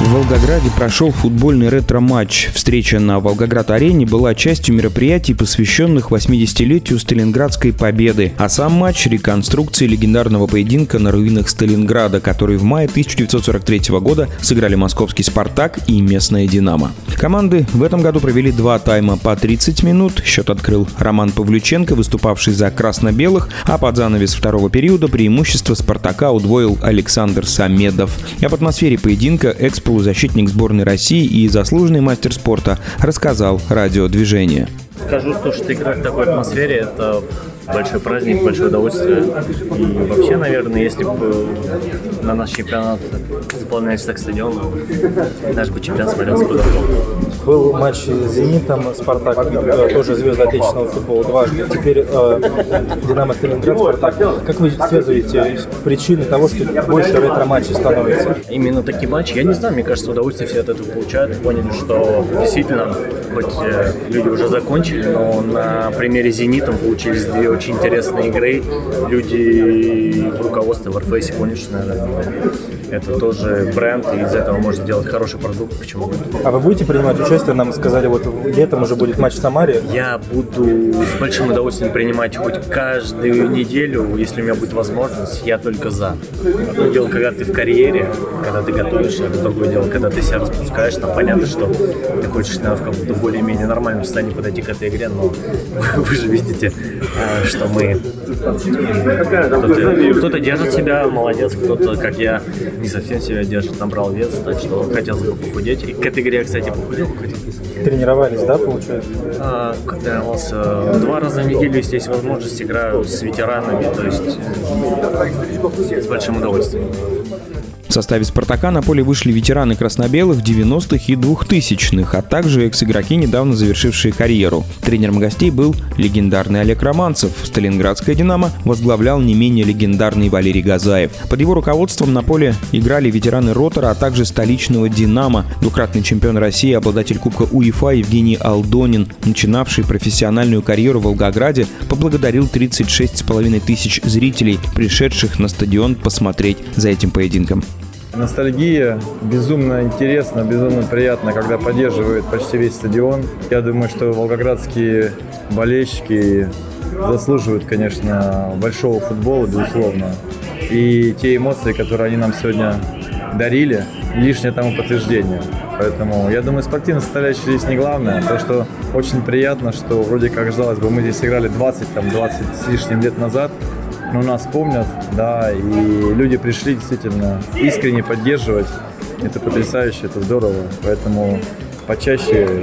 В Волгограде прошел футбольный ретро-матч. Встреча на Волгоград-арене была частью мероприятий, посвященных 80-летию Сталинградской победы, а сам матч – реконструкции легендарного поединка на руинах Сталинграда, который в мае 1943 года сыграли московский «Спартак» и местная «Динамо». Команды в этом году провели два тайма по 30 минут. Счет открыл Роман Павлюченко, выступавший за красно-белых, а под занавес второго периода преимущество «Спартака» удвоил Александр Самедов. Об атмосфере поединка экс полузащитник сборной России и заслуженный мастер спорта, рассказал радиодвижение. Скажу то, что играть в такой атмосфере – это большой праздник, большое удовольствие. И вообще, наверное, если бы на наш чемпионат заполнялся так стадион, наш бы чемпионат смотрелся по-другому. Был матч с «Зенитом», «Спартак», э, тоже звезды отечественного футбола дважды. Теперь э, «Динамо Сталинград», «Спартак». Как вы связываете причины того, что больше ретро-матчей становится? Именно такие матчи, я не знаю, мне кажется, удовольствие все от этого получают. Поняли, что действительно, хоть э, люди уже закончили, но на примере «Зенитом» получились две очень интересные игры. Люди в руководстве в Арфейсе поняли, что, наверное, это тоже бренд, и из этого можно сделать хороший продукт, почему нет. А вы будете принимать участие? Нам сказали, вот летом уже будет матч в Самаре. Я буду с большим удовольствием принимать хоть каждую неделю, если у меня будет возможность, я только за. Одно дело, когда ты в карьере, когда ты готовишься, это другое дело, когда ты себя распускаешь, там понятно, что ты хочешь наверное, в каком-то более-менее нормальном состоянии подойти к этой игре, но вы же видите, а, что мы кто-то, кто держит себя, молодец, кто-то, как я, не совсем себя держит, набрал вес, так что хотелось бы похудеть. И к этой игре, кстати, похудел. Тренировались, да, получается? А, тренировался два раза в неделю, если есть возможность, играю с ветеранами, то есть с большим удовольствием. Составе «Спартака» на поле вышли ветераны красно-белых 90-х и 2000-х, а также экс-игроки, недавно завершившие карьеру. Тренером гостей был легендарный Олег Романцев. Сталинградская «Динамо» возглавлял не менее легендарный Валерий Газаев. Под его руководством на поле играли ветераны «Ротора», а также столичного «Динамо», двукратный чемпион России, обладатель Кубка УЕФА Евгений Алдонин, начинавший профессиональную карьеру в Волгограде, поблагодарил 36,5 тысяч зрителей, пришедших на стадион посмотреть за этим поединком. Ностальгия, безумно интересно, безумно приятно, когда поддерживает почти весь стадион. Я думаю, что волгоградские болельщики заслуживают, конечно, большого футбола, безусловно. И те эмоции, которые они нам сегодня дарили, лишнее тому подтверждение. Поэтому я думаю, спортивная составляющая здесь не главное. То, что очень приятно, что вроде как казалось бы, мы здесь играли 20, там, 20 с лишним лет назад, но нас помнят, да, и люди пришли действительно искренне поддерживать. Это потрясающе, это здорово, поэтому почаще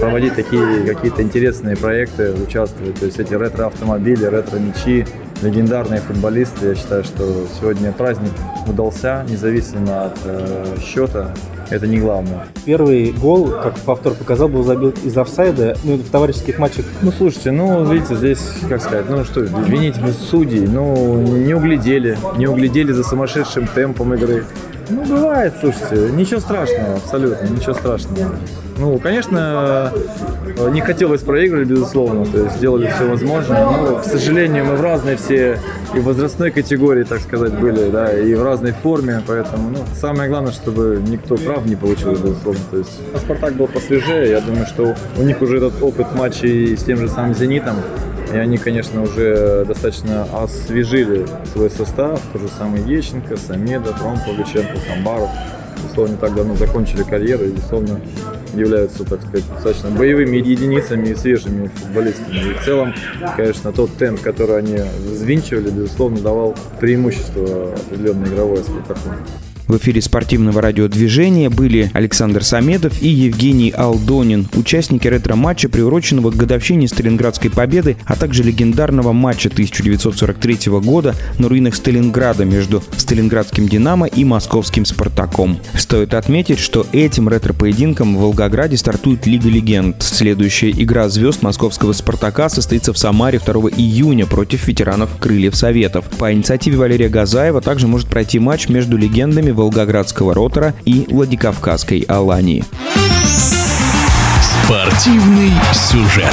проводить такие какие-то интересные проекты, участвовать. То есть эти ретро-автомобили, ретро-мечи, легендарные футболисты. Я считаю, что сегодня праздник удался, независимо от э, счета это не главное. Первый гол, как повтор показал, был забит из офсайда, ну, в товарищеских матчах. Ну, слушайте, ну, видите, здесь, как сказать, ну, что, винить судей, ну, не углядели, не углядели за сумасшедшим темпом игры. Ну, бывает, слушайте, ничего страшного, абсолютно, ничего страшного. Ну, конечно, не хотелось проигрывать, безусловно, то есть сделали все возможное, но, к сожалению, мы в разной все и возрастной категории, так сказать, были, да, и в разной форме, поэтому, ну, самое главное, чтобы никто прав не получил, безусловно, то есть а Спартак был посвежее, я думаю, что у них уже этот опыт матчей с тем же самым «Зенитом», и они, конечно, уже достаточно освежили свой состав. То же самое Ещенко, Самедов, Ром Павлюченко, Хамбаров. Условно, не так давно закончили карьеру и, безусловно, являются, так сказать, достаточно боевыми единицами и свежими футболистами. И в целом, конечно, тот темп, который они взвинчивали, безусловно, давал преимущество определенной игровой Спартаку. В эфире спортивного радиодвижения были Александр Самедов и Евгений Алдонин, участники ретро-матча, приуроченного к годовщине Сталинградской победы, а также легендарного матча 1943 года на руинах Сталинграда между Сталинградским «Динамо» и московским «Спартаком». Стоит отметить, что этим ретро-поединком в Волгограде стартует Лига легенд. Следующая игра звезд московского «Спартака» состоится в Самаре 2 июня против ветеранов «Крыльев Советов». По инициативе Валерия Газаева также может пройти матч между легендами Волгоградского ротора и Владикавказской Алании. Спортивный сюжет.